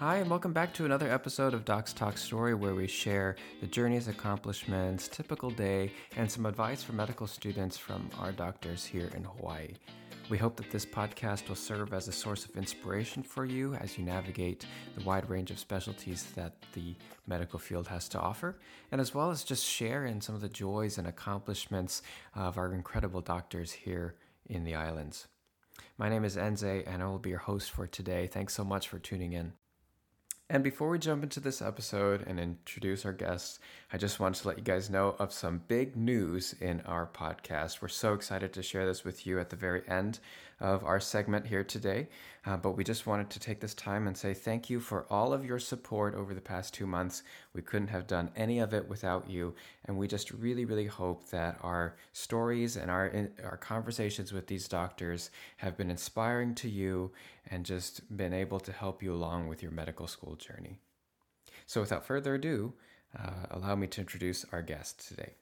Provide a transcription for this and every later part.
Hi, and welcome back to another episode of Docs Talk Story, where we share the journeys, accomplishments, typical day, and some advice for medical students from our doctors here in Hawaii. We hope that this podcast will serve as a source of inspiration for you as you navigate the wide range of specialties that the medical field has to offer, and as well as just share in some of the joys and accomplishments of our incredible doctors here in the islands. My name is Enze, and I will be your host for today. Thanks so much for tuning in. And before we jump into this episode and introduce our guests, I just want to let you guys know of some big news in our podcast. We're so excited to share this with you at the very end of our segment here today. Uh, but we just wanted to take this time and say thank you for all of your support over the past two months. We couldn't have done any of it without you. And we just really, really hope that our stories and our, our conversations with these doctors have been inspiring to you and just been able to help you along with your medical school journey. So without further ado, uh, allow me to introduce our guest today.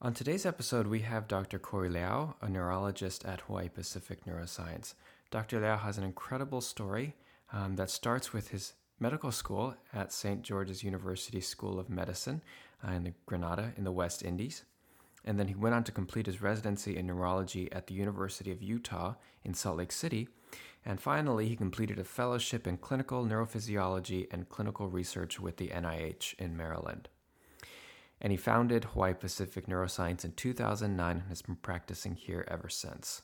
On today's episode, we have Dr. Corey Liow, a neurologist at Hawaii Pacific Neuroscience. Dr. Liow has an incredible story um, that starts with his medical school at St. George's University School of Medicine uh, in Grenada in the West Indies. And then he went on to complete his residency in neurology at the University of Utah in Salt Lake City. And finally, he completed a fellowship in clinical neurophysiology and clinical research with the NIH in Maryland and he founded Hawaii Pacific Neuroscience in 2009 and has been practicing here ever since.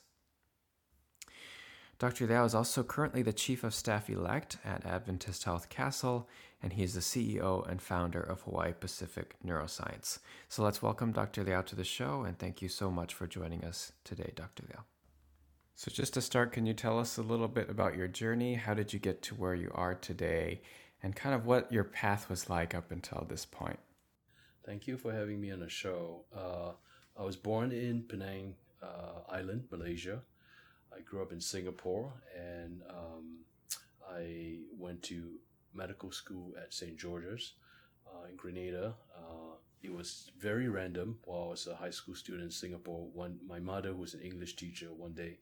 Dr. Liow is also currently the Chief of Staff elect at Adventist Health Castle, and he is the CEO and founder of Hawaii Pacific Neuroscience. So let's welcome Dr. Liow to the show, and thank you so much for joining us today, Dr. Liow. So, just to start, can you tell us a little bit about your journey? How did you get to where you are today, and kind of what your path was like up until this point? Thank you for having me on the show. Uh, I was born in Penang uh, Island, Malaysia. I grew up in Singapore and um, I went to medical school at St. George's uh, in Grenada. Uh, it was very random while I was a high school student in Singapore. One, my mother, who was an English teacher, one day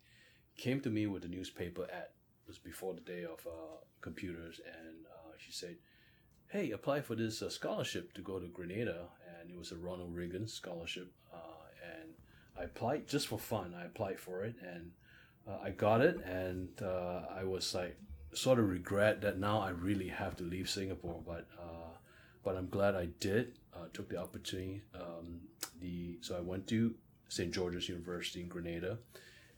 came to me with a newspaper ad. It was before the day of uh, computers, and uh, she said, hey, apply for this uh, scholarship to go to Grenada, and it was a Ronald Reagan scholarship, uh, and I applied just for fun. I applied for it, and uh, I got it, and uh, I was like sort of regret that now I really have to leave Singapore, but uh, but I'm glad I did. Uh, took the opportunity. Um, the so I went to St. George's University in Grenada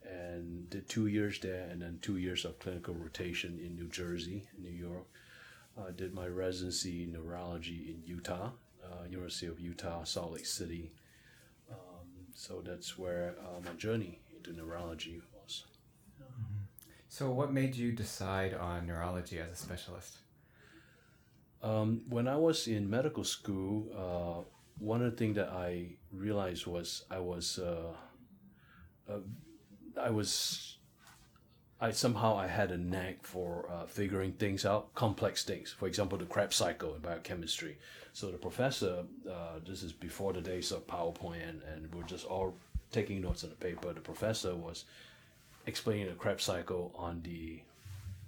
and did two years there, and then two years of clinical rotation in New Jersey, New York I did my residency in neurology in Utah, uh, University of Utah, Salt Lake City. Um, so that's where uh, my journey into neurology was. Mm-hmm. So, what made you decide on neurology as a specialist? Um, when I was in medical school, uh, one of the things that I realized was I was uh, uh, I was I somehow I had a knack for uh, figuring things out, complex things. For example, the Krebs cycle in biochemistry. So the professor, uh, this is before the days of PowerPoint, and, and we're just all taking notes on the paper. The professor was explaining the Krebs cycle on the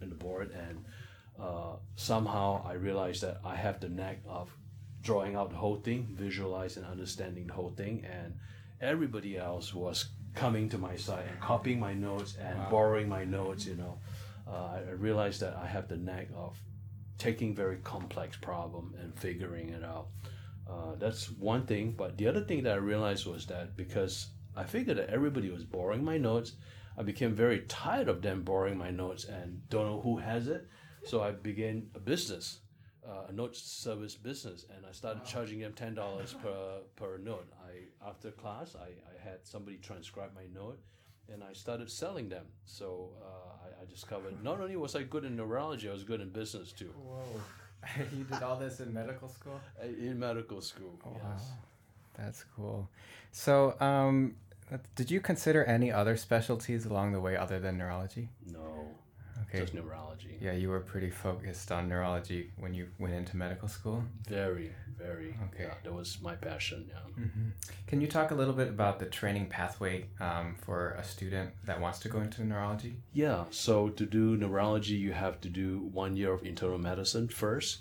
in the board, and uh, somehow I realized that I have the knack of drawing out the whole thing, visualizing, understanding the whole thing, and everybody else was coming to my side and copying my notes and wow. borrowing my notes. You know, uh, I realized that I have the knack of taking very complex problem and figuring it out. Uh, that's one thing. But the other thing that I realized was that because I figured that everybody was borrowing my notes, I became very tired of them borrowing my notes and don't know who has it. So I began a business uh, a note service business, and I started wow. charging them ten dollars per per note. I after class, I, I had somebody transcribe my note, and I started selling them. So uh, I, I, discovered not only was I good in neurology, I was good in business too. Whoa! you did all this in medical school. In medical school, oh, yes. Wow. That's cool. So, um, did you consider any other specialties along the way other than neurology? No. Okay. just neurology. Yeah, you were pretty focused on neurology when you went into medical school. Very, very. Okay. Yeah, that was my passion. Yeah. hmm Can you talk a little bit about the training pathway um, for a student that wants to go into neurology? Yeah, so to do neurology, you have to do one year of internal medicine first,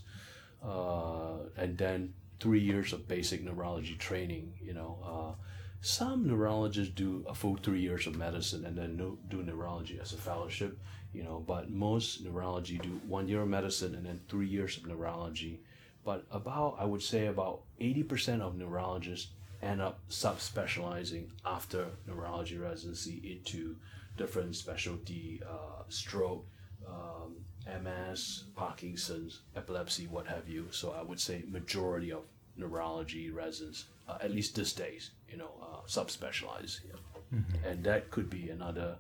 uh, and then three years of basic neurology training. You know, uh, some neurologists do a full three years of medicine and then no, do neurology as a fellowship. You know, but most neurology do one year of medicine and then three years of neurology. But about, I would say, about eighty percent of neurologists end up subspecializing after neurology residency into different specialty, uh, stroke, um, MS, Parkinson's, epilepsy, what have you. So I would say majority of neurology residents, uh, at least these days, you know, uh, subspecialize. Yeah. And that could be another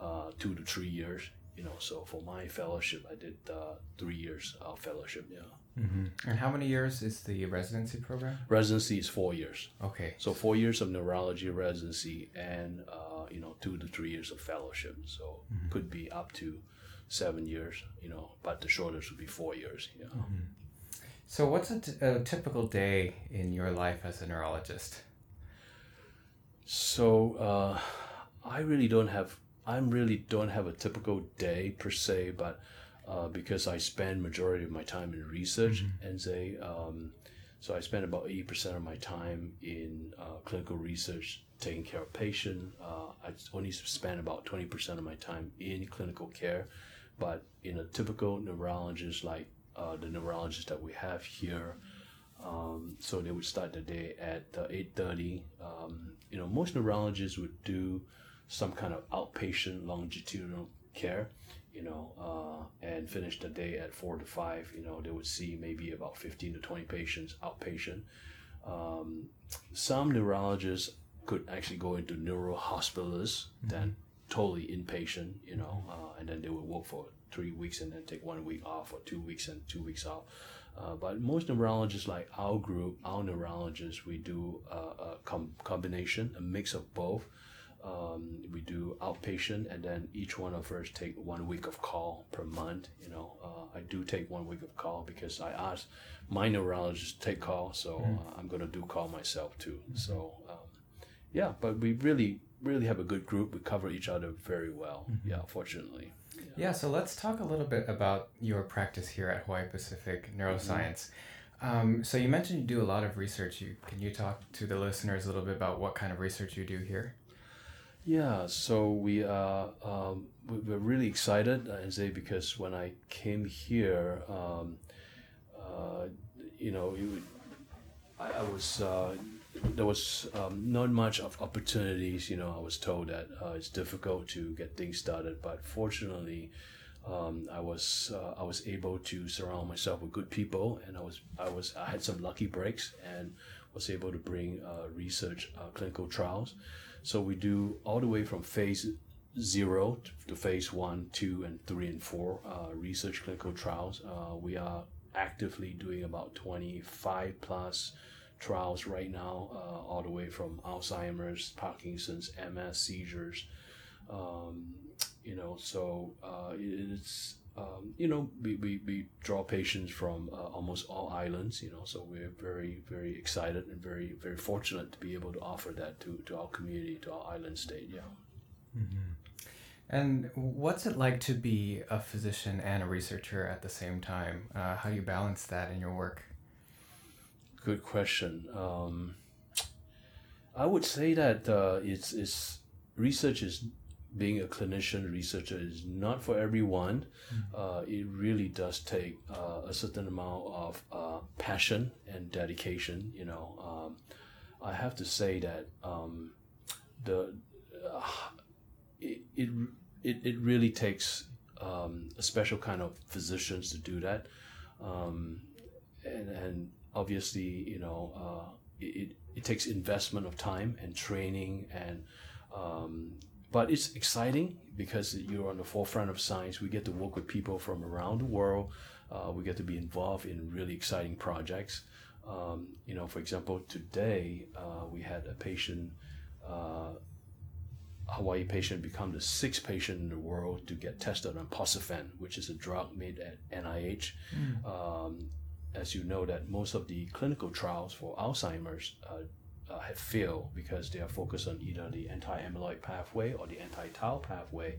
uh, two to three years. You know, so for my fellowship, I did uh, three years of fellowship. Yeah, Mm-hmm. And how many years is the residency program? residency is four years. Okay. So four years of neurology residency and uh, you know two to three years of fellowship. So could be up to seven years. You know, but the shortest would be four years. Yeah. So, what's a, t- a typical day in your life as a neurologist? So uh, I really don't have. I really don't have a typical day per se, but uh, because I spend majority of my time in research and say, um, so I spend about eighty percent of my time in uh, clinical research, taking care of patient. Uh, I only spend about twenty percent of my time in clinical care, but in a typical neurologist like uh, the neurologist that we have here. Um, so they would start the day at uh, 8.30 um, you know most neurologists would do some kind of outpatient longitudinal care you know uh, and finish the day at 4 to 5 you know they would see maybe about 15 to 20 patients outpatient. Um, some neurologists could actually go into neuro hospitalists then totally inpatient you know uh, and then they would work for three weeks and then take one week off or two weeks and two weeks off. Uh, but most neurologists, like our group, our neurologists, we do uh, a com- combination, a mix of both. Um, we do outpatient, and then each one of us take one week of call per month. You know, uh, I do take one week of call because I asked my neurologist to take call, so uh, I'm gonna do call myself too. So, um, yeah, but we really, really have a good group. We cover each other very well. Yeah, fortunately. Yeah, so let's talk a little bit about your practice here at Hawaii Pacific Neuroscience. Um, so you mentioned you do a lot of research. You, can you talk to the listeners a little bit about what kind of research you do here? Yeah, so we are um, we- we're really excited, I say, because when I came here, um, uh, you know, it, I, I was uh, there was um, not much of opportunities. You know, I was told that uh, it's difficult to get things started, but fortunately. Um, I was uh, I was able to surround myself with good people, and I was I was I had some lucky breaks, and was able to bring uh, research uh, clinical trials. So we do all the way from phase zero to phase one, two, and three and four uh, research clinical trials. We are actively doing about 25 plus trials right now, uh, all the way from Alzheimer's, Parkinson's, MS, seizures. Um, you know, so uh, it's um, you know we, we, we draw patients from uh, almost all islands. You know, so we're very very excited and very very fortunate to be able to offer that to, to our community, to our island state. Yeah. And what's it like to be a physician and a researcher at the same time? Uh, how do you balance that in your work? Good question. Um, I would say that uh, it's, it's research is being a clinician researcher is not for everyone. Uh, it really does take uh, a certain amount of uh, passion and dedication. You know, um, I have to say that um, the uh, it, it it it really takes um, a special kind of physicians to do that. Um, and and obviously you know uh, it, it, it takes investment of time and training and um, but it's exciting because you're on the forefront of science we get to work with people from around the world uh, we get to be involved in really exciting projects um, you know for example today uh, we had a patient uh, Hawaii patient become the sixth patient in the world to get tested on Posiphen, which is a drug made at NIH. Mm. Um, as you know, that most of the clinical trials for Alzheimer's uh, uh, because they are focused on either the anti-amyloid pathway or the anti-tau pathway.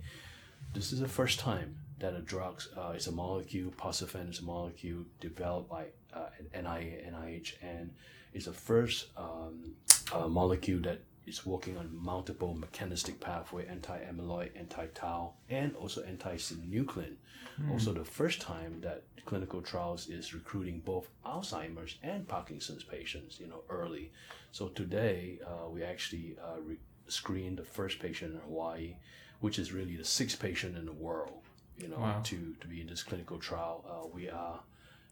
This is the first time that a drug uh, is a molecule, Posiphen is a molecule developed by uh, NIA, NIH, and it's the first um, uh, molecule that is working on multiple mechanistic pathway, anti-amyloid, anti-tau, and also anti-synuclein. Mm. Also, the first time that clinical trials is recruiting both Alzheimer's and Parkinson's patients, you know, early. So today, uh, we actually uh, re- screened the first patient in Hawaii, which is really the sixth patient in the world, you know, wow. to, to be in this clinical trial. Uh, we are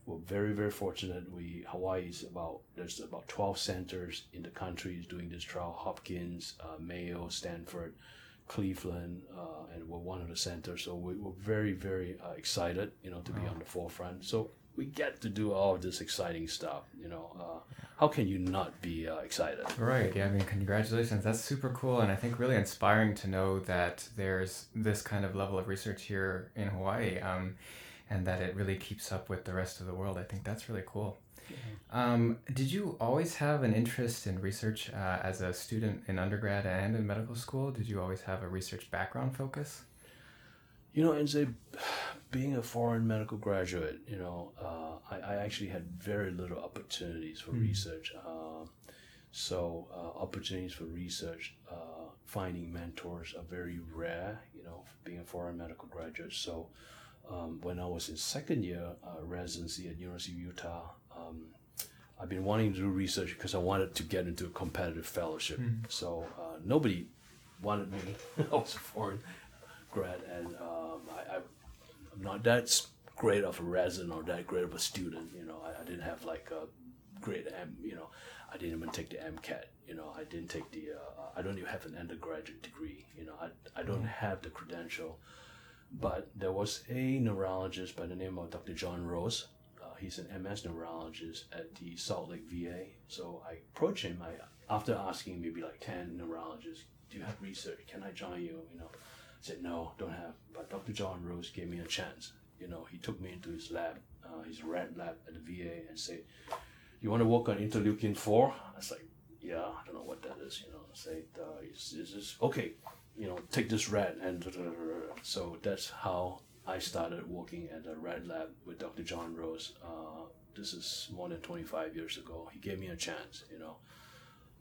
we're very very fortunate. We Hawaii is about there's about 12 centers in the country is doing this trial. Hopkins, uh, Mayo, Stanford, Cleveland, uh, and we're one of the centers. So we, are very very uh, excited, you know, to be on the forefront. So we get to do all of this exciting stuff. You know, uh, how can you not be uh, excited? Right. Yeah. I mean, congratulations. That's super cool, and I think really inspiring to know that there's this kind of level of research here in Hawaii. Um, and that it really keeps up with the rest of the world. I think that's really cool. Um, did you always have an interest in research uh, as a student in undergrad and in medical school? Did you always have a research background focus? You know, and say, being a foreign medical graduate, you know, uh, I, I, actually had very little opportunities for mm. research. Uh, so, uh, opportunities for research, uh, finding mentors are very rare, you know, being a foreign medical graduate. So, um, when I was in second year uh, residency at University of Utah. Um, I've been wanting to do research because I wanted to get into a competitive fellowship. Mm. So uh, nobody wanted me. I was a foreign grad, and um, I, am not that great of a resident or that great of a student. You know, I, I didn't have like a great M. You know, I didn't even take the MCAT. You know, I didn't take the. Uh, I don't even have an undergraduate degree. You know, I I don't mm. have the credential. But there was a neurologist by the name of Dr. John Rose. Uh, he's an MS neurologist at the Salt Lake VA. So I approached him. I after asking maybe like ten neurologists, "Do you have research? Can I join you?" You know, I said no, don't have. But Dr. John Rose gave me a chance. You know, he took me into his lab, uh, his red lab at the VA, and said, "You want to work on interleukin 4? I was like, "Yeah, I don't know what that is." You know, I said, uh, "Is, is this okay?" You know, take this rat and so that's how I started working at the Rat Lab with Dr. John Rose. Uh, this is more than 25 years ago. He gave me a chance, you know.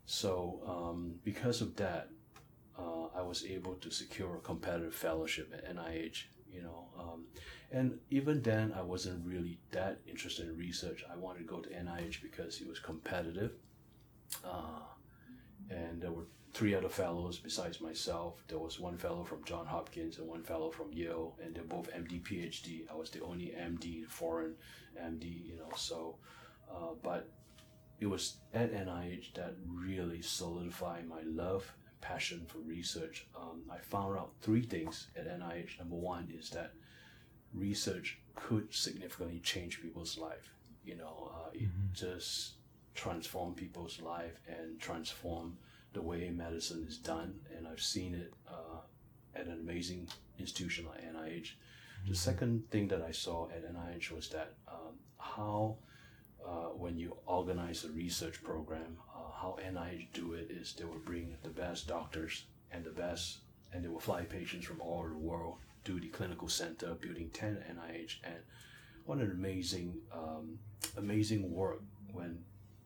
So um, because of that, uh, I was able to secure a competitive fellowship at NIH, you know. Um, and even then, I wasn't really that interested in research. I wanted to go to NIH because it was competitive. Uh, and there were three other fellows besides myself. There was one fellow from John Hopkins and one fellow from Yale, and they're both MD, PhD. I was the only MD, foreign MD, you know. So, uh, but it was at NIH that really solidified my love and passion for research. Um, I found out three things at NIH. Number one is that research could significantly change people's life. You know, uh, it mm-hmm. just transform people's life and transform the way medicine is done, and I've seen it uh, at an amazing institution like NIH. Mm-hmm. The second thing that I saw at NIH was that um, how, uh, when you organize a research program, uh, how NIH do it is they will bring the best doctors and the best, and they will fly patients from all over the world to the clinical center, building 10 NIH, and what an amazing, um, amazing work when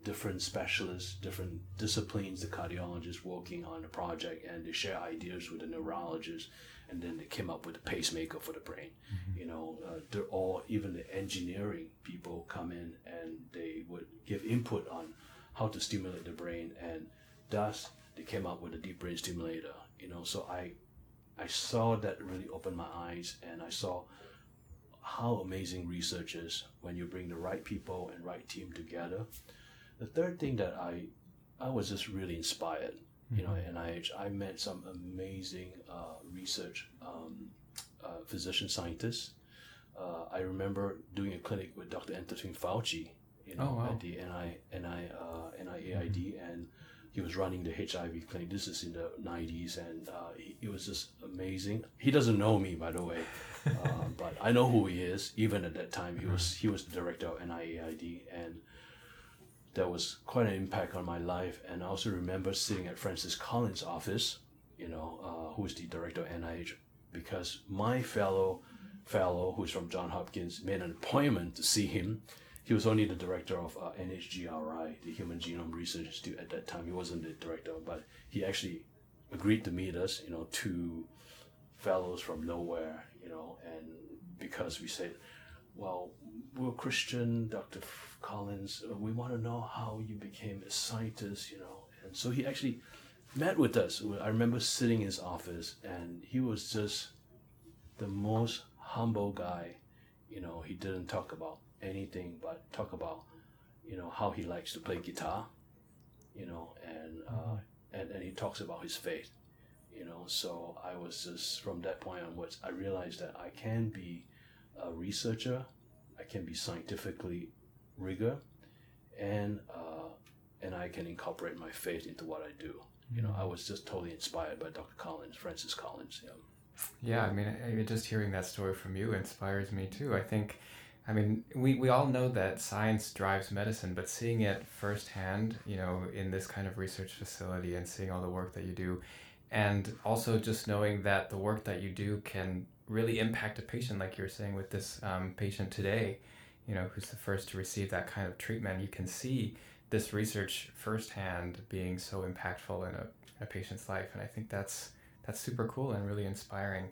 different specialists, different disciplines, the cardiologists working on the project, and they share ideas with the neurologist, and then they came up with a pacemaker for the brain. Mm-hmm. You know, uh, they're all even the engineering people come in and they would give input on how to stimulate the brain, and thus they came up with a deep brain stimulator. You know, so I I saw that really opened my eyes, and I saw how amazing research is when you bring the right people and right team together the third thing that I I was just really inspired, you know, mm-hmm. at NIH. I met some amazing uh, research um, uh, physician scientists. Uh, I remember doing a clinic with Dr. Anthony Fauci, you know, oh, wow. at the NI, NI, uh, NIAID, mm-hmm. and he was running the HIV clinic. This is in the 90s, and uh, he, it was just amazing. He doesn't know me, by the way, uh, but I know who he is. Even at that time, he was he was the director of NIAID, and that was quite an impact on my life. And I also remember sitting at Francis Collins' office, you know, uh, who is the director of NIH, because my fellow fellow who's from John Hopkins made an appointment to see him he was only the director of uh, NHGRI, the Human Genome Research Institute at that time. He wasn't the director, but he actually agreed to meet us, you know, two fellows from nowhere, you know, and because we said, well, we're Christian, Dr. Collins, we want to know how you became a scientist, you know. And so he actually met with us. I remember sitting in his office, and he was just the most humble guy. You know, he didn't talk about anything but talk about you know how he likes to play guitar you know and uh, mm-hmm. and, and he talks about his faith you know so i was just from that point onwards i realized that i can be a researcher. I can be scientifically rigor and uh, and i can incorporate my faith into what i do. You know i was just totally inspired by dr collins francis collins yeah yeah i mean just hearing that story from you inspires me too. I think I mean, we, we all know that science drives medicine, but seeing it firsthand, you know, in this kind of research facility and seeing all the work that you do, and also just knowing that the work that you do can really impact a patient, like you were saying with this um, patient today, you know, who's the first to receive that kind of treatment, you can see this research firsthand being so impactful in a, a patient's life. And I think that's, that's super cool and really inspiring.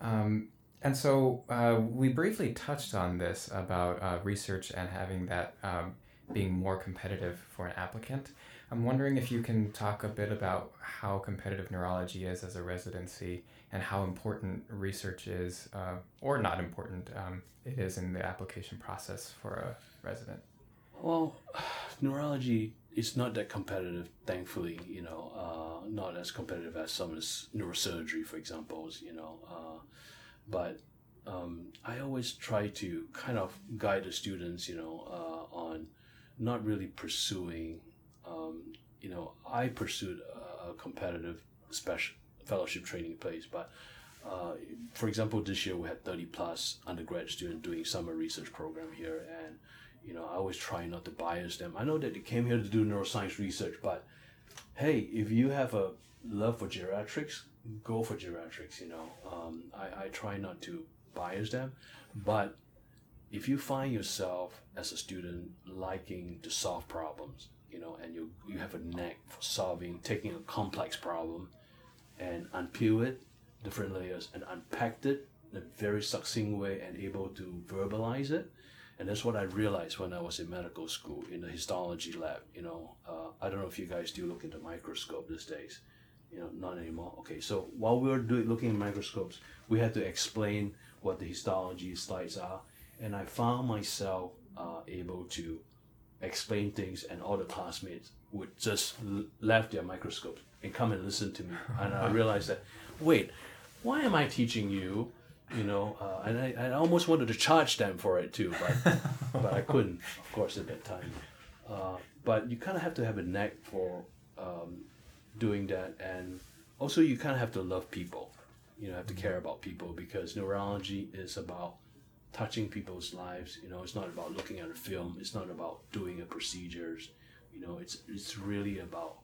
Um, and so uh, we briefly touched on this about uh, research and having that um, being more competitive for an applicant. I'm wondering if you can talk a bit about how competitive neurology is as a residency and how important research is, uh, or not important, um, it is in the application process for a resident. Well, neurology is not that competitive, thankfully. You know, uh, not as competitive as some neurosurgery, for example. You know, uh, but um, I always try to kind of guide the students, you know, uh, on not really pursuing. Um, you know, I pursued a, competitive special fellowship training place, but uh, for example, this year we had 30 plus undergrad students doing summer research program here, and you know, I always try not to bias them. I know that they came here to do neuroscience research, but hey, if you have a love for geriatrics, go for geriatrics. You know, um, I, I try not to bias them, but if you find yourself as a student liking to solve problems, you know, and you you have a knack for solving, taking a complex problem, and unpeel it, different layers, and unpack it in a very succinct way, and able to verbalize it, and that's what I realized when I was in medical school in the histology lab. You know, uh, I don't know if you guys do look into microscope these days you know, not anymore. Okay, so while we were doing looking at microscopes, we had to explain what the histology slides are, and I found myself uh, able to explain things, and all the classmates would just l- left their microscopes and come and listen to me, and I realized that, wait, why am I teaching you? You know, uh, and I, I almost wanted to charge them for it too, but but I couldn't, of course, at that time. Uh, but you kind of have to have a knack for um, doing that and also you kind of have to love people you know have to care about people because neurology is about touching people's lives you know it's not about looking at a film it's not about doing a procedures you know it's it's really about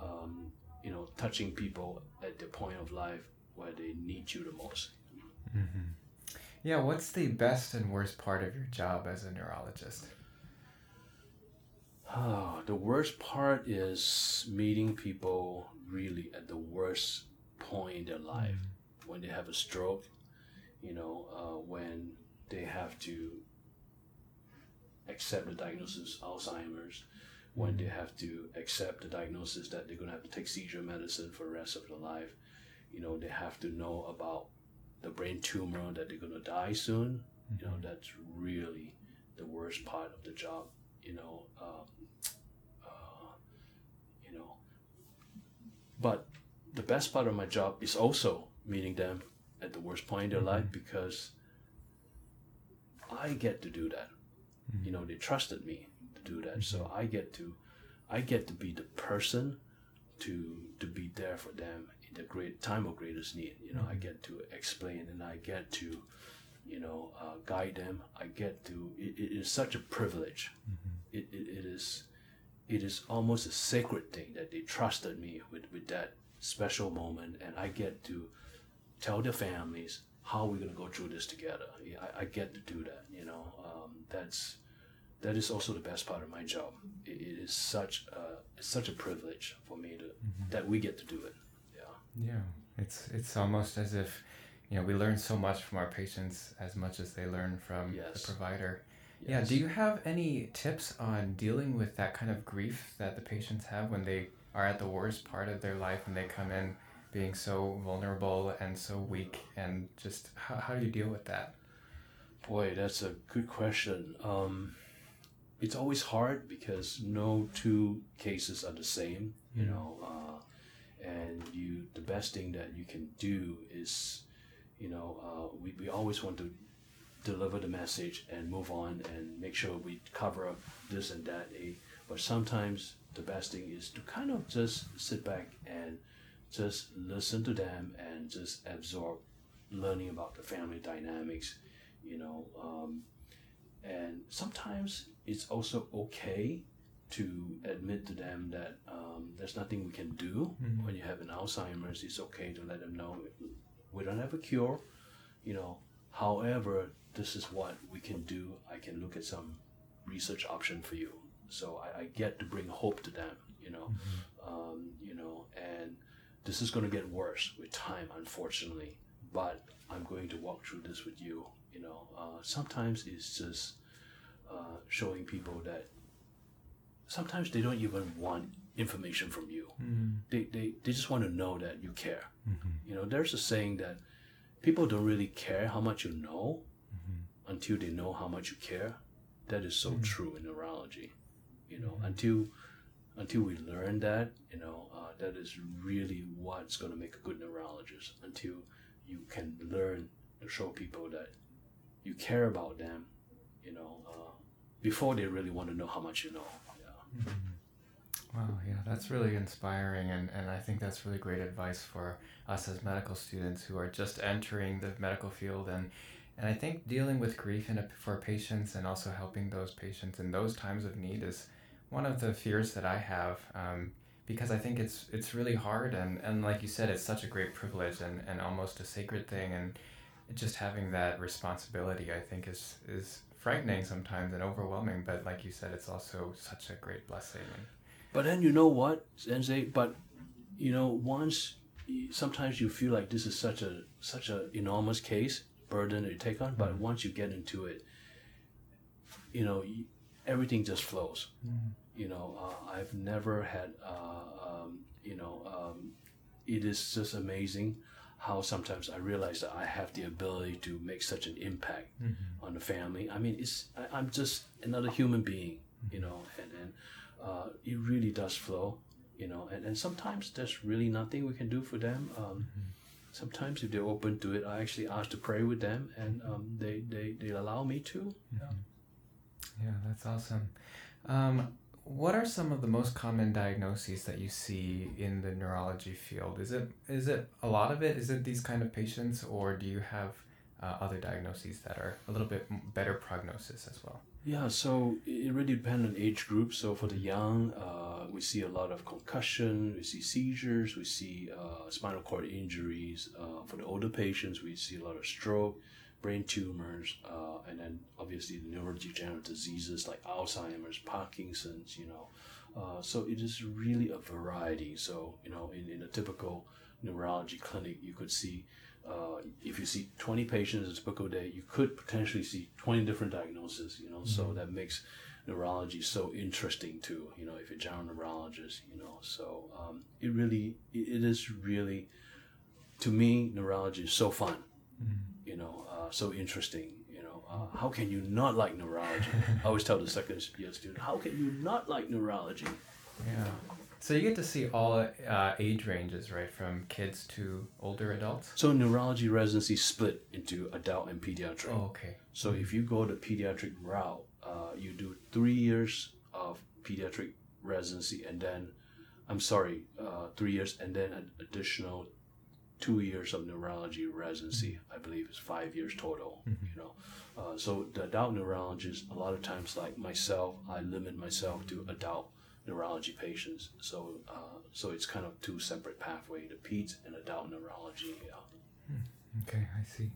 um, you know touching people at the point of life where they need you the most mm-hmm. yeah what's the best and worst part of your job as a neurologist Oh, the worst part is meeting people really at the worst point in their life mm. when they have a stroke, you know, uh, when they have to accept the diagnosis Alzheimer's, when they have to accept the diagnosis that they're going to have to take seizure medicine for the rest of their life. You know, they have to know about the brain tumor that they're going to die soon. You know, mm-hmm. that's really the worst part of the job. You know, um, But the best part of my job is also meeting them at the worst point in their mm-hmm. life because I get to do that. Mm-hmm. You know, they trusted me to do that. Mm-hmm. So I get to I get to be the person to to be there for them in the great time of greatest need. You know, I get to explain and I get to, you know, uh, guide them. I get to. It, it is such a privilege. It, it, it is, it is almost a sacred thing that they trusted me with with that special moment, and I get to tell their families how are we're gonna go through this together. Yeah, I, I get to do that. You know, um, that's that is also the best part of my job. It, it is such a it's such a privilege for me to that we get to do it. Yeah. Yeah, it's it's almost as if you know we learn so much from our patients as much as they learn from Yes. the provider. Yeah. Do you have any tips on dealing with that kind of grief that the patients have when they are at the worst part of their life and they come in being so vulnerable and so weak and just how, how do you deal with that? Boy, that's a good question. Um, it's always hard because no two cases are the same, you know. Uh, and you, the best thing that you can do is, you know, uh, we, we always want to deliver the message and move on and make sure we cover up this and that. eh? But sometimes the best thing is to kind of just sit back and just listen to them and just absorb learning about the family dynamics, you know. Um, and sometimes it's also okay to admit to them that um, there's nothing we can do when you have an Alzheimer's. It's okay to let them know we don't have a cure, you know. However, this is what we can do. I can look at some research option for you. So I, I get to bring hope to them, you know, um, you know, and this is going to get worse with time, unfortunately. But I'm going to walk through this with you. You know, uh, sometimes it's just uh, showing people that sometimes they don't even want information from you. Mm. They, they, they just want to know that you care. Mm-hmm. You know, there's a saying that people don't really care how much you know mm-hmm. until they know how much you care. That is so mm. true in neurology. You know, mm-hmm. until until we learn that, you know, uh, that is really what's going to make a good neurologist. Until you can learn to show people that you care about them, you know, uh, before they really want to know how much you know. Yeah. Wow, yeah, that's really inspiring, and, and I think that's really great advice for us as medical students who are just entering the medical field. And, and I think dealing with grief in a, for patients and also helping those patients in those times of need is one of the fears that I have um, because I think it's it's really hard. And, and like you said, it's such a great privilege and, and almost a sacred thing. And just having that responsibility, I think, is, is frightening sometimes and overwhelming. But like you said, it's also such a great blessing. And, But then you know what, Sensei? But you know, once sometimes you feel like this is such a such a enormous case burden that you take on. But once you get into it, you know, everything just flows. You know, uh, I've never had, uh, um, you know, um, it is just amazing how sometimes I realize that I have the ability to make such an impact on the family. I mean, it's I, I'm just another human being, you know, and and uh, it really does flow, you know, and, and sometimes there's really nothing we can do for them. Um, Sometimes if they're open to it, I actually ask to pray with them, and um, they, they they allow me to. Yeah, that's awesome. Um, what are some of the most common diagnoses that you see in the neurology field? Is it is it a lot of it? Is it these kind of patients, or do you have uh, other diagnoses that are a little bit better prognosis as well? Yeah, so it really depends on age group. So for the young, uh, we see a lot of concussion, we see seizures, we see uh, spinal cord injuries. Uh, for the older patients, we see a lot of stroke, brain tumors, uh, and then obviously the neurodegenerative diseases like Alzheimer's, Parkinson's. You know, uh, so it is really a variety. So you know, in, in a typical neurology clinic, you could see uh, if you see 20 patients a typical day, you could potentially see 20 different diagnoses, you know, so that makes neurology so interesting too, you know, if you're a general neurologist, you know, so um, it really, it, it is really, to me, neurology is so fun, you know, uh, so interesting, you know, uh, how can you not like neurology? I always tell the second year student, how can you not like neurology? Yeah. So you get to see all uh, age ranges, right, from kids to older adults. So neurology residency split into adult and pediatric. Oh, okay. So if you go the pediatric route, uh, you do three years of pediatric residency, and then I'm sorry, uh, three years, and then an additional two years of neurology residency. I believe is five years total. You know, uh, so the adult neurologist, a lot of times, like myself, I limit myself to adult neurology patients. So, uh, so it's kind of two separate pathway: the peds and adult neurology. Yeah. Okay, I see.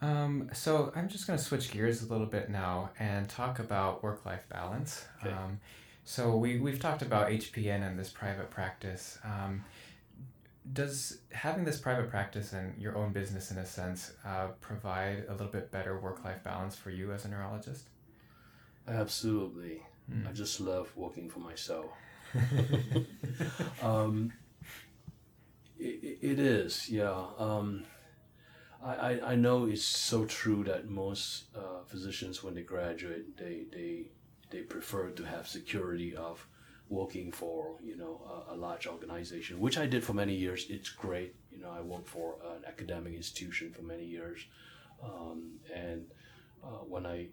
Um, so I'm just going to switch gears a little bit now and talk about work-life balance. Okay. Um, so we we've talked about HPN and this private practice. Um, does having this private practice and your own business, in a sense, uh, provide a little bit better work-life balance for you as a neurologist? Absolutely. I just love working for myself. um, it, it is, yeah. Um, I, I, I know it's so true that most uh, physicians, when they graduate, they, they, they prefer to have security of working for, you know, a, a large organization, which I did for many years. It's great. You know, I worked for an academic institution for many years. Um, and uh, when I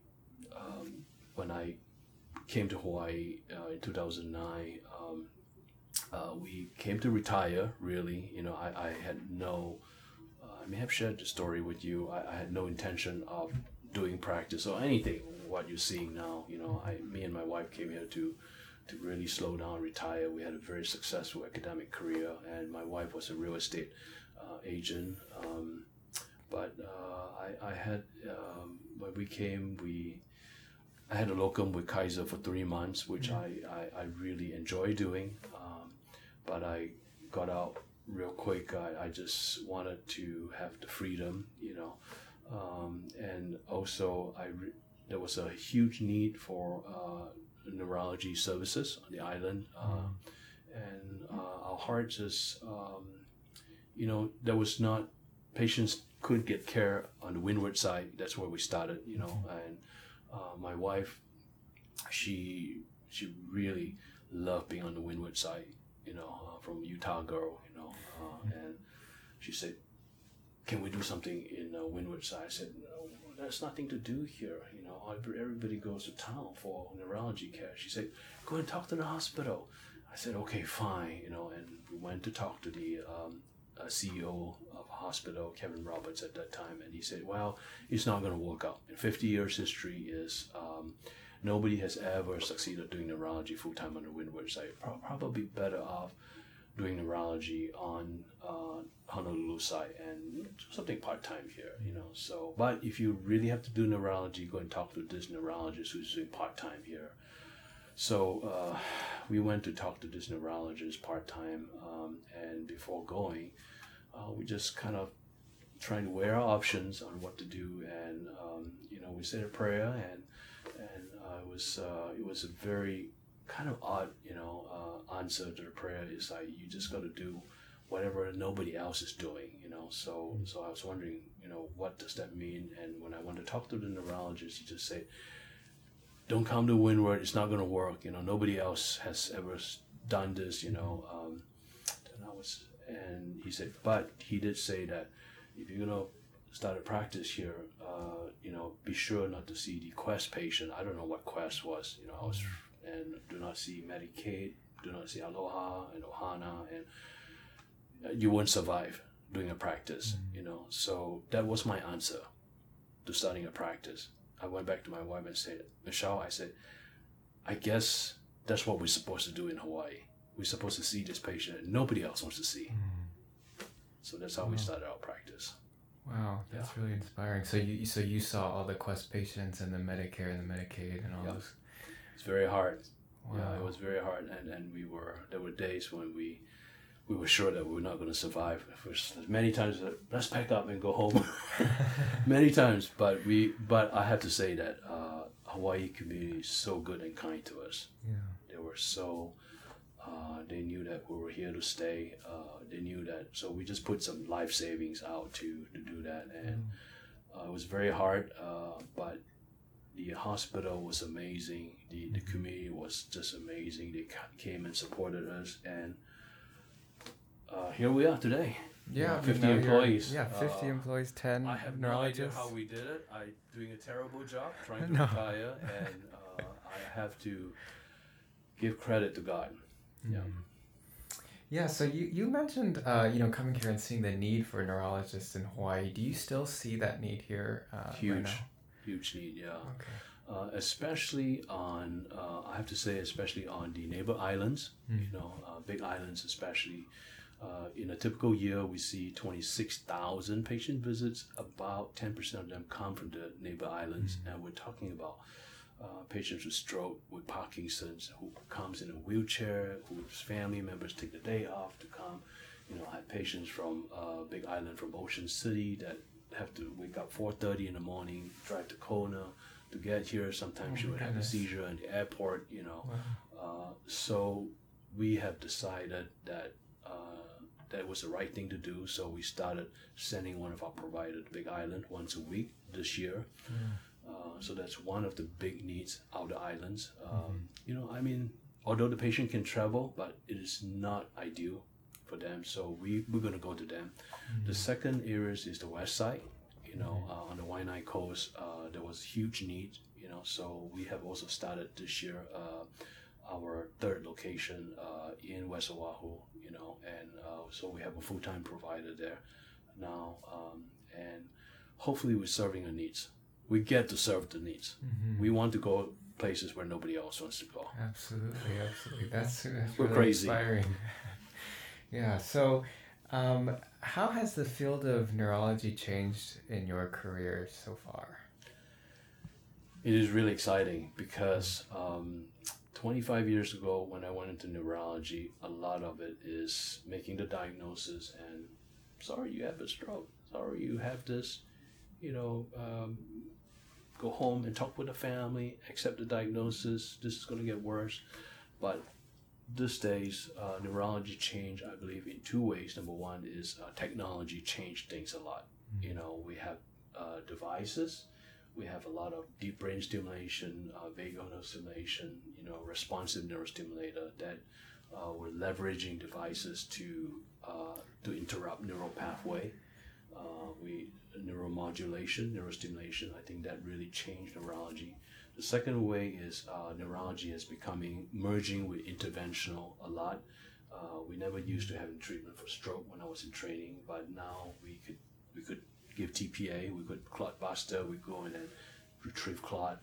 um, when I came to Hawaii uh, in 2009, um, uh, we came to retire, really. You know, I, I had no, uh, I may have shared the story with you. I, I had no intention of doing practice or anything, what you're seeing now. You know, I, me and my wife came here to, to really slow down, retire. We had a very successful academic career, and my wife was a real estate uh, agent. Um, but uh, I, I had, um, when we came, we, I had a locum with Kaiser for three months, which I, I, I really enjoy doing. Um, but I got out real quick. I, I just wanted to have the freedom, you know. Um, and also, I re- there was a huge need for uh, neurology services on the island. Uh, and uh, our heart just, um, you know, there was not, patients couldn't get care on the windward side. That's where we started, you know. And uh, my wife, she she really loved being on the windward side, you know, uh, from Utah girl, you know, uh, and she said, "Can we do something in uh, windward side?" I said, no, "There's nothing to do here, know. Everybody goes to town for neurology care." She said, "Go and talk to the hospital." I said, "Okay, fine," you know, and we went to talk to the um, uh, CEO of hospital, Kevin Roberts, at that time, and he said, "Well, it's not going to work out. In 50 years history is um, nobody has ever succeeded doing neurology full time on the windward side. Pro- probably better off doing neurology on uh, Honolulu side and something part time here, you know. So, but if you really have to do neurology, go and talk to this neurologist who's doing part time here." So uh, we went to talk to this neurologist part time, um, and before going, uh, we just kind of trying to weigh our options on what to do, and um, you know we said a prayer, and and uh, it was uh, it was a very kind of odd, you know, uh, answer to the prayer. It's like you just got to do whatever nobody else is doing, you know. So so I was wondering, you know, what does that mean? And when I went to talk to the neurologist, he just said don't come to Windward. It's not going to work. You know, nobody else has ever done this. You know, um, and I was, and he said, but he did say that if you're going to start a practice here, uh, you know, be sure not to see the Quest patient. I don't know what Quest was. You know, I was, and do not see Medicaid. Do not see Aloha and Ohana, and uh, you won't survive doing a practice. You know, so that was my answer to starting a practice. I went back to my wife and said, Michelle, I said, I guess that's what we're supposed to do in Hawaii. We're supposed to see this patient that nobody else wants to see. So that's how we started our practice. Wow, that's really inspiring. So you so you saw all the Quest patients and the Medicare and the Medicaid and all Yeah. those. It's very hard. Yeah, it was very hard, and, and we were there were days when we we were sure that we were not going to survive. Many times that let's pack up and go home. many times, but we but I have to say that uh, Hawaii community is so good and kind to us. Yeah. They were so. Uh, they knew that we were here to stay. Uh, they knew that, so we just put some life savings out to, to do that, and uh, it was very hard. Uh, but the hospital was amazing. The the community was just amazing. They came and supported us, and uh, here we are today. Yeah, Uh, 50 employees. Yeah, fifty Uh, employees, ten I have no idea how we did it. I doing a terrible job trying to No. retire, and uh, I have to give credit to God. Yeah. Yeah, so you, you mentioned uh, you know coming here and seeing the need for neurologists in Hawaii. Do you still see that need here? Uh, huge, right huge need. Yeah, okay. uh, especially on uh, I have to say, especially on the neighbor islands. Mm. You know, uh, big islands, especially. Uh, in a typical year, we see 26,000 patient visits. About 10% of them come from the neighbor islands, Mm. and we're talking about uh, patients with stroke, with Parkinson's, who comes in a wheelchair, whose family members take the day off to come. You know, I have patients from uh, Big Island, from Ocean City, that have to wake up 4:30 in the morning, drive to Kona to get here. Sometimes Oh you my would have a seizure in the airport. You know, Wow. uh, so we have decided that uh, that was the right thing to do. So we started sending one of our providers to Big Island once a week this year. Uh, so that's one of the big needs of the islands. Um, You know, I mean, although the patient can travel, but it is not ideal for them. So we, we're going to go to them. The second areas is the west side. You know, uh, on the Waianae coast, uh, there was huge need. You know, so we have also started this year uh, our third location uh, in West Oahu. You know, and uh, so we have a full time provider there now, um, and hopefully we're serving the needs. We get to serve the needs. Mm-hmm. We want to go places where nobody else wants to go. Absolutely, absolutely. That's, that's We're really crazy. inspiring. Yeah. So, um, how has the field of neurology changed in your career so far? It is really exciting because um, 25 years ago, when I went into neurology, a lot of it is making the diagnosis and sorry, you have a stroke. Sorry, you have this. You know, um, go home and talk with the family, accept the diagnosis. This is going to get worse. But these days, uh, neurology changed, I believe, in two ways. Number one is uh, technology changed things a lot. You know, we have uh, devices we have a lot of deep brain stimulation, uh, vagal nerve stimulation, you know, responsive neurostimulator that uh, we're leveraging devices to uh, to interrupt neural pathway. Uh, we neuromodulation, neurostimulation. I think that really changed neurology. The second way is uh, neurology is becoming merging with interventional a lot. Uh, we never used to having treatment for stroke when I was in training, but now we could we could give TPA, we could clot buster, we go in and retrieve clot.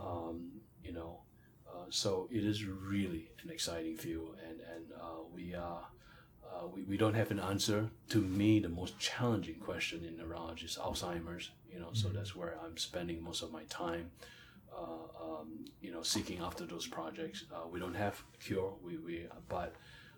Um, you know, uh, so it is really an exciting field, and and uh, we are. Uh, we, we don't have an answer. To me, the most challenging question in neurology is Alzheimer's. You know, so that's where I'm spending most of my time. Uh, um, you know, seeking after those projects. Uh, we don't have a cure. We, we but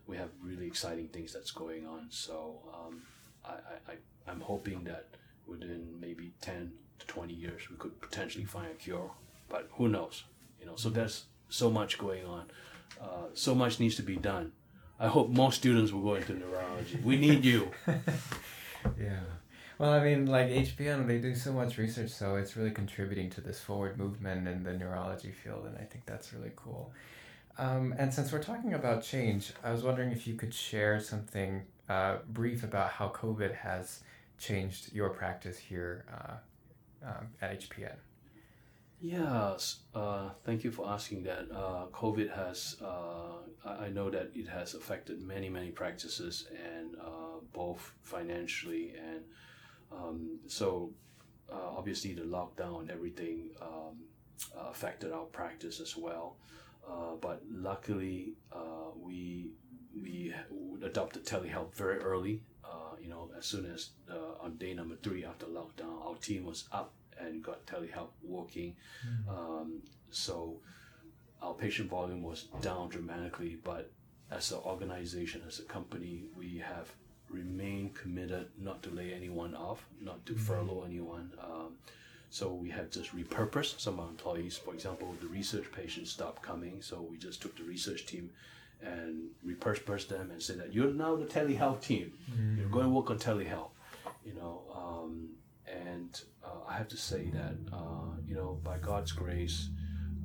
we have really exciting things that's going on. So um, I, I, I'm hoping that within maybe 10 to 20 years we could potentially find a cure but who knows you know so there's so much going on uh, so much needs to be done i hope more students will go into neurology we need you Yeah. Well, I mean, like HPN, they do so much research, so it's really contributing to this forward movement in the neurology field, and I think that's really cool. Um, and since we're talking about change, I was wondering if you could share something uh, brief about how COVID has changed your practice here uh, um, at HPN. Yes, uh, thank you for asking that. Uh, COVID has, uh, I know that it has affected many, many practices, and uh, both financially and um, so uh, obviously the lockdown everything um, uh, affected our practice as well. Uh, but luckily, uh, we we adopted telehealth very early. Uh, you know, as soon as uh, on day number three after lockdown, our team was up and got telehealth working. Um, so our patient volume was down dramatically, but as an organization, as a company, we have remained committed not to lay anyone off, not to furlough anyone. Um, so we have just repurposed some of our employees. For example, the research patients stopped coming, so we just took the research team and repurposed them and said that you're now the telehealth team. You're going to work on telehealth. You know, um, and uh, I have to say that uh, you know by God's grace,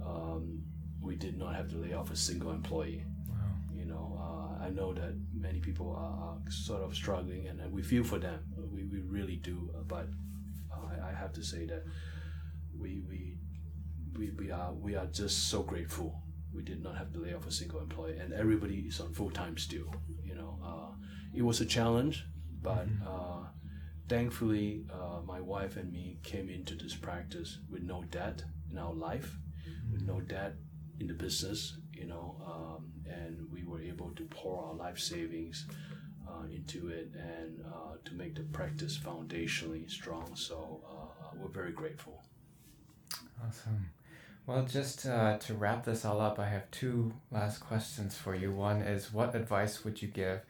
um, we did not have to lay off a single employee. Uh, I know that many people are, are sort of struggling, and, and we feel for them. We, we really do. uh, But I, I have to say that we we we, we are we are just so grateful We did not have to lay off a single employee, and everybody is on full time still. You know, uh, it was a challenge, but uh, thankfully, uh, my wife and me came into this practice with no debt in our life, with no debt in the business. You know, um, and we were able to pour our life savings uh, into it and uh, to make the practice foundationally strong. So uh, we're very grateful. Awesome. Well, just uh, to wrap this all up, I have two last questions for you. One is what advice would you give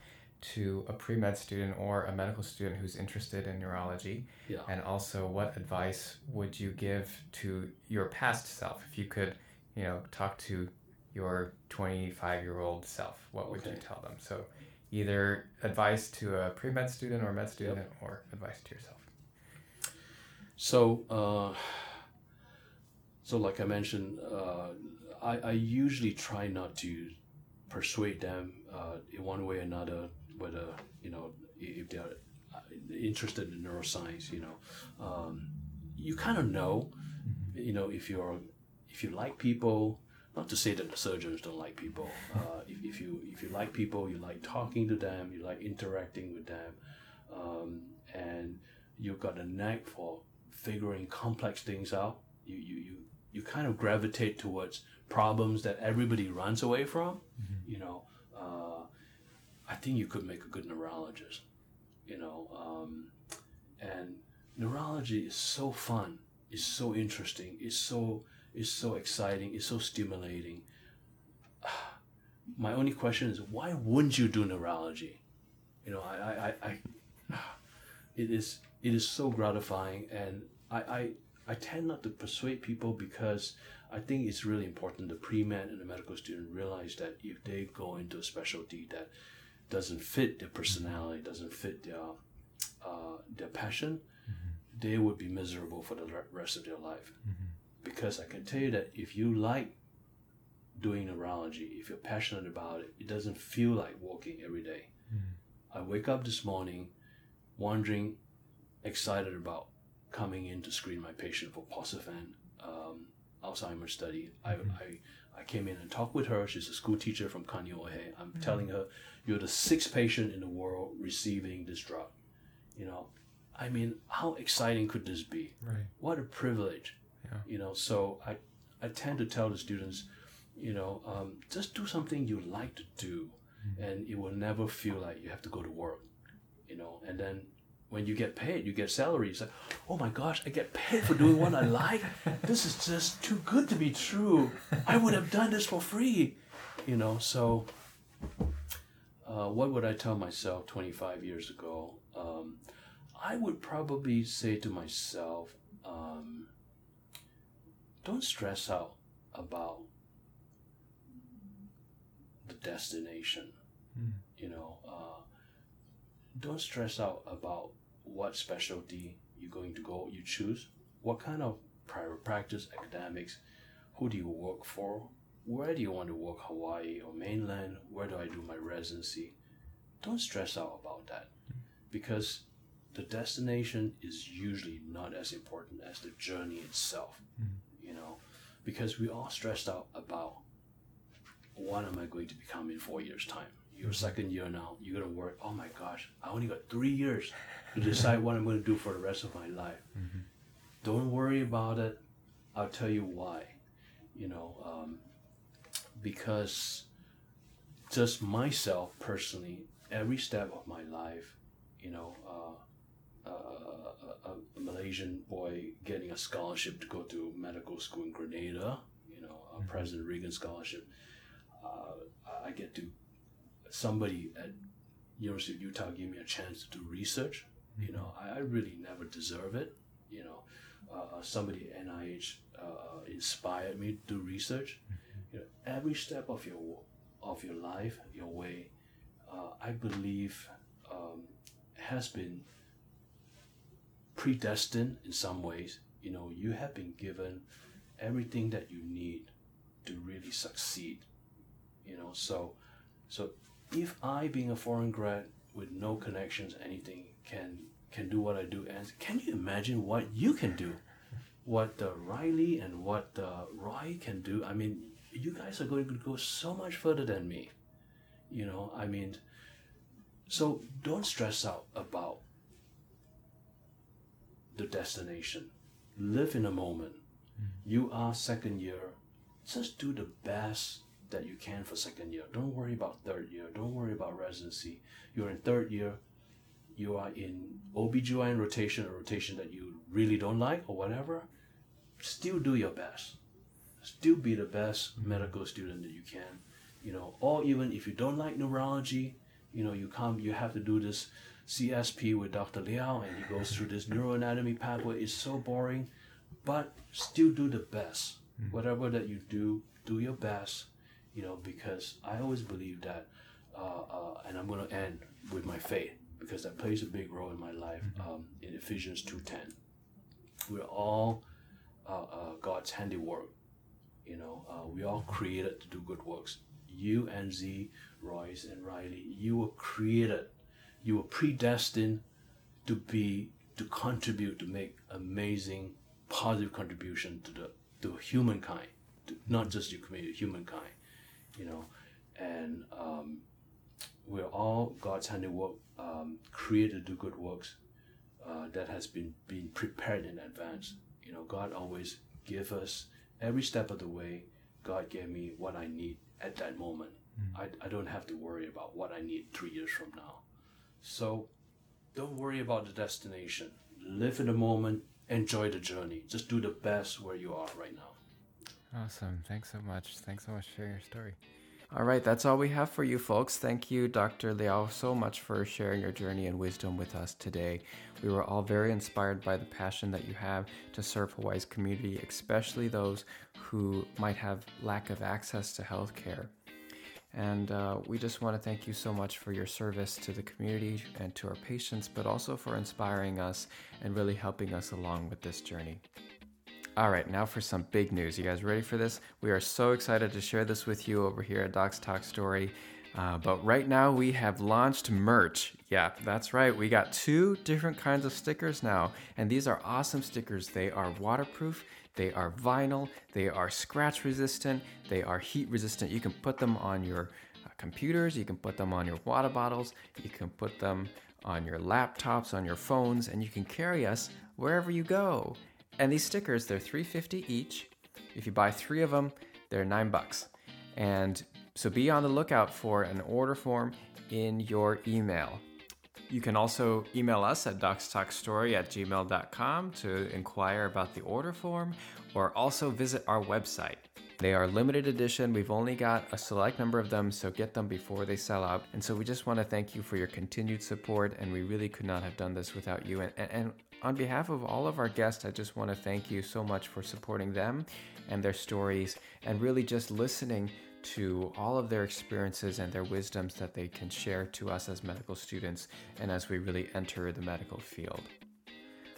to a pre med student or a medical student who's interested in neurology? Yeah. And also, what advice would you give to your past self? If you could, you know, talk to your 25 year old self, what would you tell them? So, either advice to a pre med student or med student, or advice to yourself. So, uh, so like I mentioned, uh, I, I usually try not to persuade them uh, in one way or another, whether you know if they're uh, interested in neuroscience. You know, um, you kind of know, you know, if you're if you like people. Not to say that the surgeons don't like people. Uh, if, if you if you like people, you like talking to them, you like interacting with them, um, and you've got a knack for figuring complex things out. You, you, you, you kind of gravitate towards problems that everybody runs away from. You know, uh, I think you could make a good neurologist. You know, um, and neurology is so fun. It's so interesting. It's so it's so exciting. It's so stimulating. My only question is, why wouldn't you do neurology? You know, I, I, I, it is it is so gratifying and I, I I tend not to persuade people because I think it's really important the pre-med and the medical student realize that if they go into a specialty that doesn't fit their personality, doesn't fit their uh, their passion, they would be miserable for the rest of their life. Because I can tell you that if you like doing neurology, if you're passionate about it, it doesn't feel like walking every day. Hmm. I wake up this morning wondering, excited about coming in to screen my patient for Posiphen um, Alzheimer's study. I, hmm. I, I came in and talked with her. She's a school teacher from Kaneohe. I'm hmm. telling her, you're the sixth patient in the world receiving this drug. You know, I mean, how exciting could this be? Right. What a privilege. Yeah. You know, so I, I tend to tell the students, you know, um, just do something you like to do, and it will never feel like you have to go to work. You know, and then when you get paid, you get salary. It's like, oh my gosh, I get paid for doing what I like. This is just too good to be true. I would have done this for free. You know, so uh, what would I tell myself 25 years ago? Um, I would probably say to myself, um, don't stress out about the destination. Hmm. You know, uh, don't stress out about what specialty you're going to go, you choose, what kind of private practice, academics, who do you work for, where do you want to work, Hawaii or mainland, where do I do my residency. Don't stress out about that hmm. because the destination is usually not as important as the journey itself, know, because we all stressed out about what am I going to become in four years' time? Your second year now, you're gonna work. Oh my gosh, I only got three years to decide what I'm gonna do for the rest of my life. Don't worry about it. I'll tell you why. You know, um, because just myself personally, every step of my life, you know, uh, uh, a, a Malaysian boy getting a scholarship to go to medical school in Grenada, you know, a President Reagan scholarship. Uh, I get to somebody at University of Utah gave me a chance to do research. You know, I, I really never deserve it. You know, uh, somebody at NIH uh, inspired me to do research. You know, every step of your of your life, your way, uh, I believe um, has been predestined in some ways. You know, you have been given everything that you need to really succeed. You know, so so if I, being a foreign grad with no connections, anything, can can do what I do, and can you imagine what you can do? What uh, Riley and what uh, Roy can do? I mean, you guys are going to go so much further than me. You know, I mean, so don't stress out about the destination. Live in the moment. Hmm. You are second year. Just do the best that you can for second year. Don't worry about third year. Don't worry about residency. You're in third year. You are in OBGYN rotation, a rotation that you really don't like or whatever. Still do your best. Still be the best hmm. medical student that you can. You know, or even if you don't like neurology, you know, you come, you have to do this CSP with Dr. Liow and he goes through this neuroanatomy pathway. It's so boring, but still do the best. Whatever that you do, do your best, you know, because I always believe that, uh, uh, and I'm going to end with my faith because that plays a big role in my life um, in Ephesians 2.10. We're all uh, uh, God's handiwork. You know, uh, we all created to do good works. You and Z, Royce and Riley, you were created you were predestined to be to contribute to make amazing positive contribution to the to humankind to, not just your community humankind you know? And um, we're all god's handiwork um, created to do good works uh, that has been been prepared in advance. You know god always give us every step of the way. God gave me what i need at that moment. I, I don't have to worry about what i need three years from now so don't worry about the destination. Live in the moment, enjoy the journey. Just do the best where you are right now. Awesome. Thanks so much. Thanks so much for sharing your story. All right, that's all we have for you folks. Thank you, Dr. Liow, so much for sharing your journey and wisdom with us today. We were all very inspired by the passion that you have to serve Hawaii's community, especially those who might have lack of access to healthcare. And uh, we just want to thank you so much for your service to the community and to our patients, but also for inspiring us and really helping us along with this journey. All right, now for some big news. You guys ready for this? We are so excited to share this with you over here at Docs Talk Story. Uh, but right now we have launched merch. Yeah, that's right. We got two different kinds of stickers now, and these are awesome stickers. They are waterproof they are vinyl, they are scratch resistant, they are heat resistant. You can put them on your uh, computers, you can put them on your water bottles, you can put them on your laptops, on your phones, and you can carry us wherever you go. And these stickers, they're 350 each. If you buy 3 of them, they're 9 bucks. And so be on the lookout for an order form in your email. You can also email us at docstalkstory at gmail.com to inquire about the order form or also visit our website. They are limited edition. We've only got a select number of them, so get them before they sell out. And so we just want to thank you for your continued support, and we really could not have done this without you. And, and, on behalf of all of our guests, I just want to thank you so much for supporting them and their stories and really just listening to all of their experiences and their wisdoms that they can share to us as medical students and as we really enter the medical field.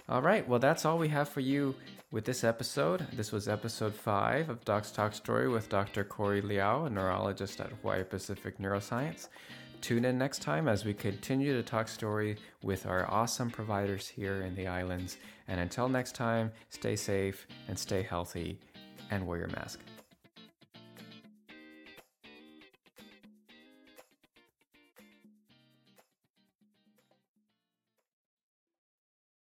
All right, well, that's all we have for you with this episode. This was episode five of Doc's Talk Story with Dr. Kore Liow, a neurologist at Hawaii Pacific Neuroscience. Tune in next time as we continue to talk story with our awesome providers here in the islands. And until next time, stay safe and stay healthy and wear your mask.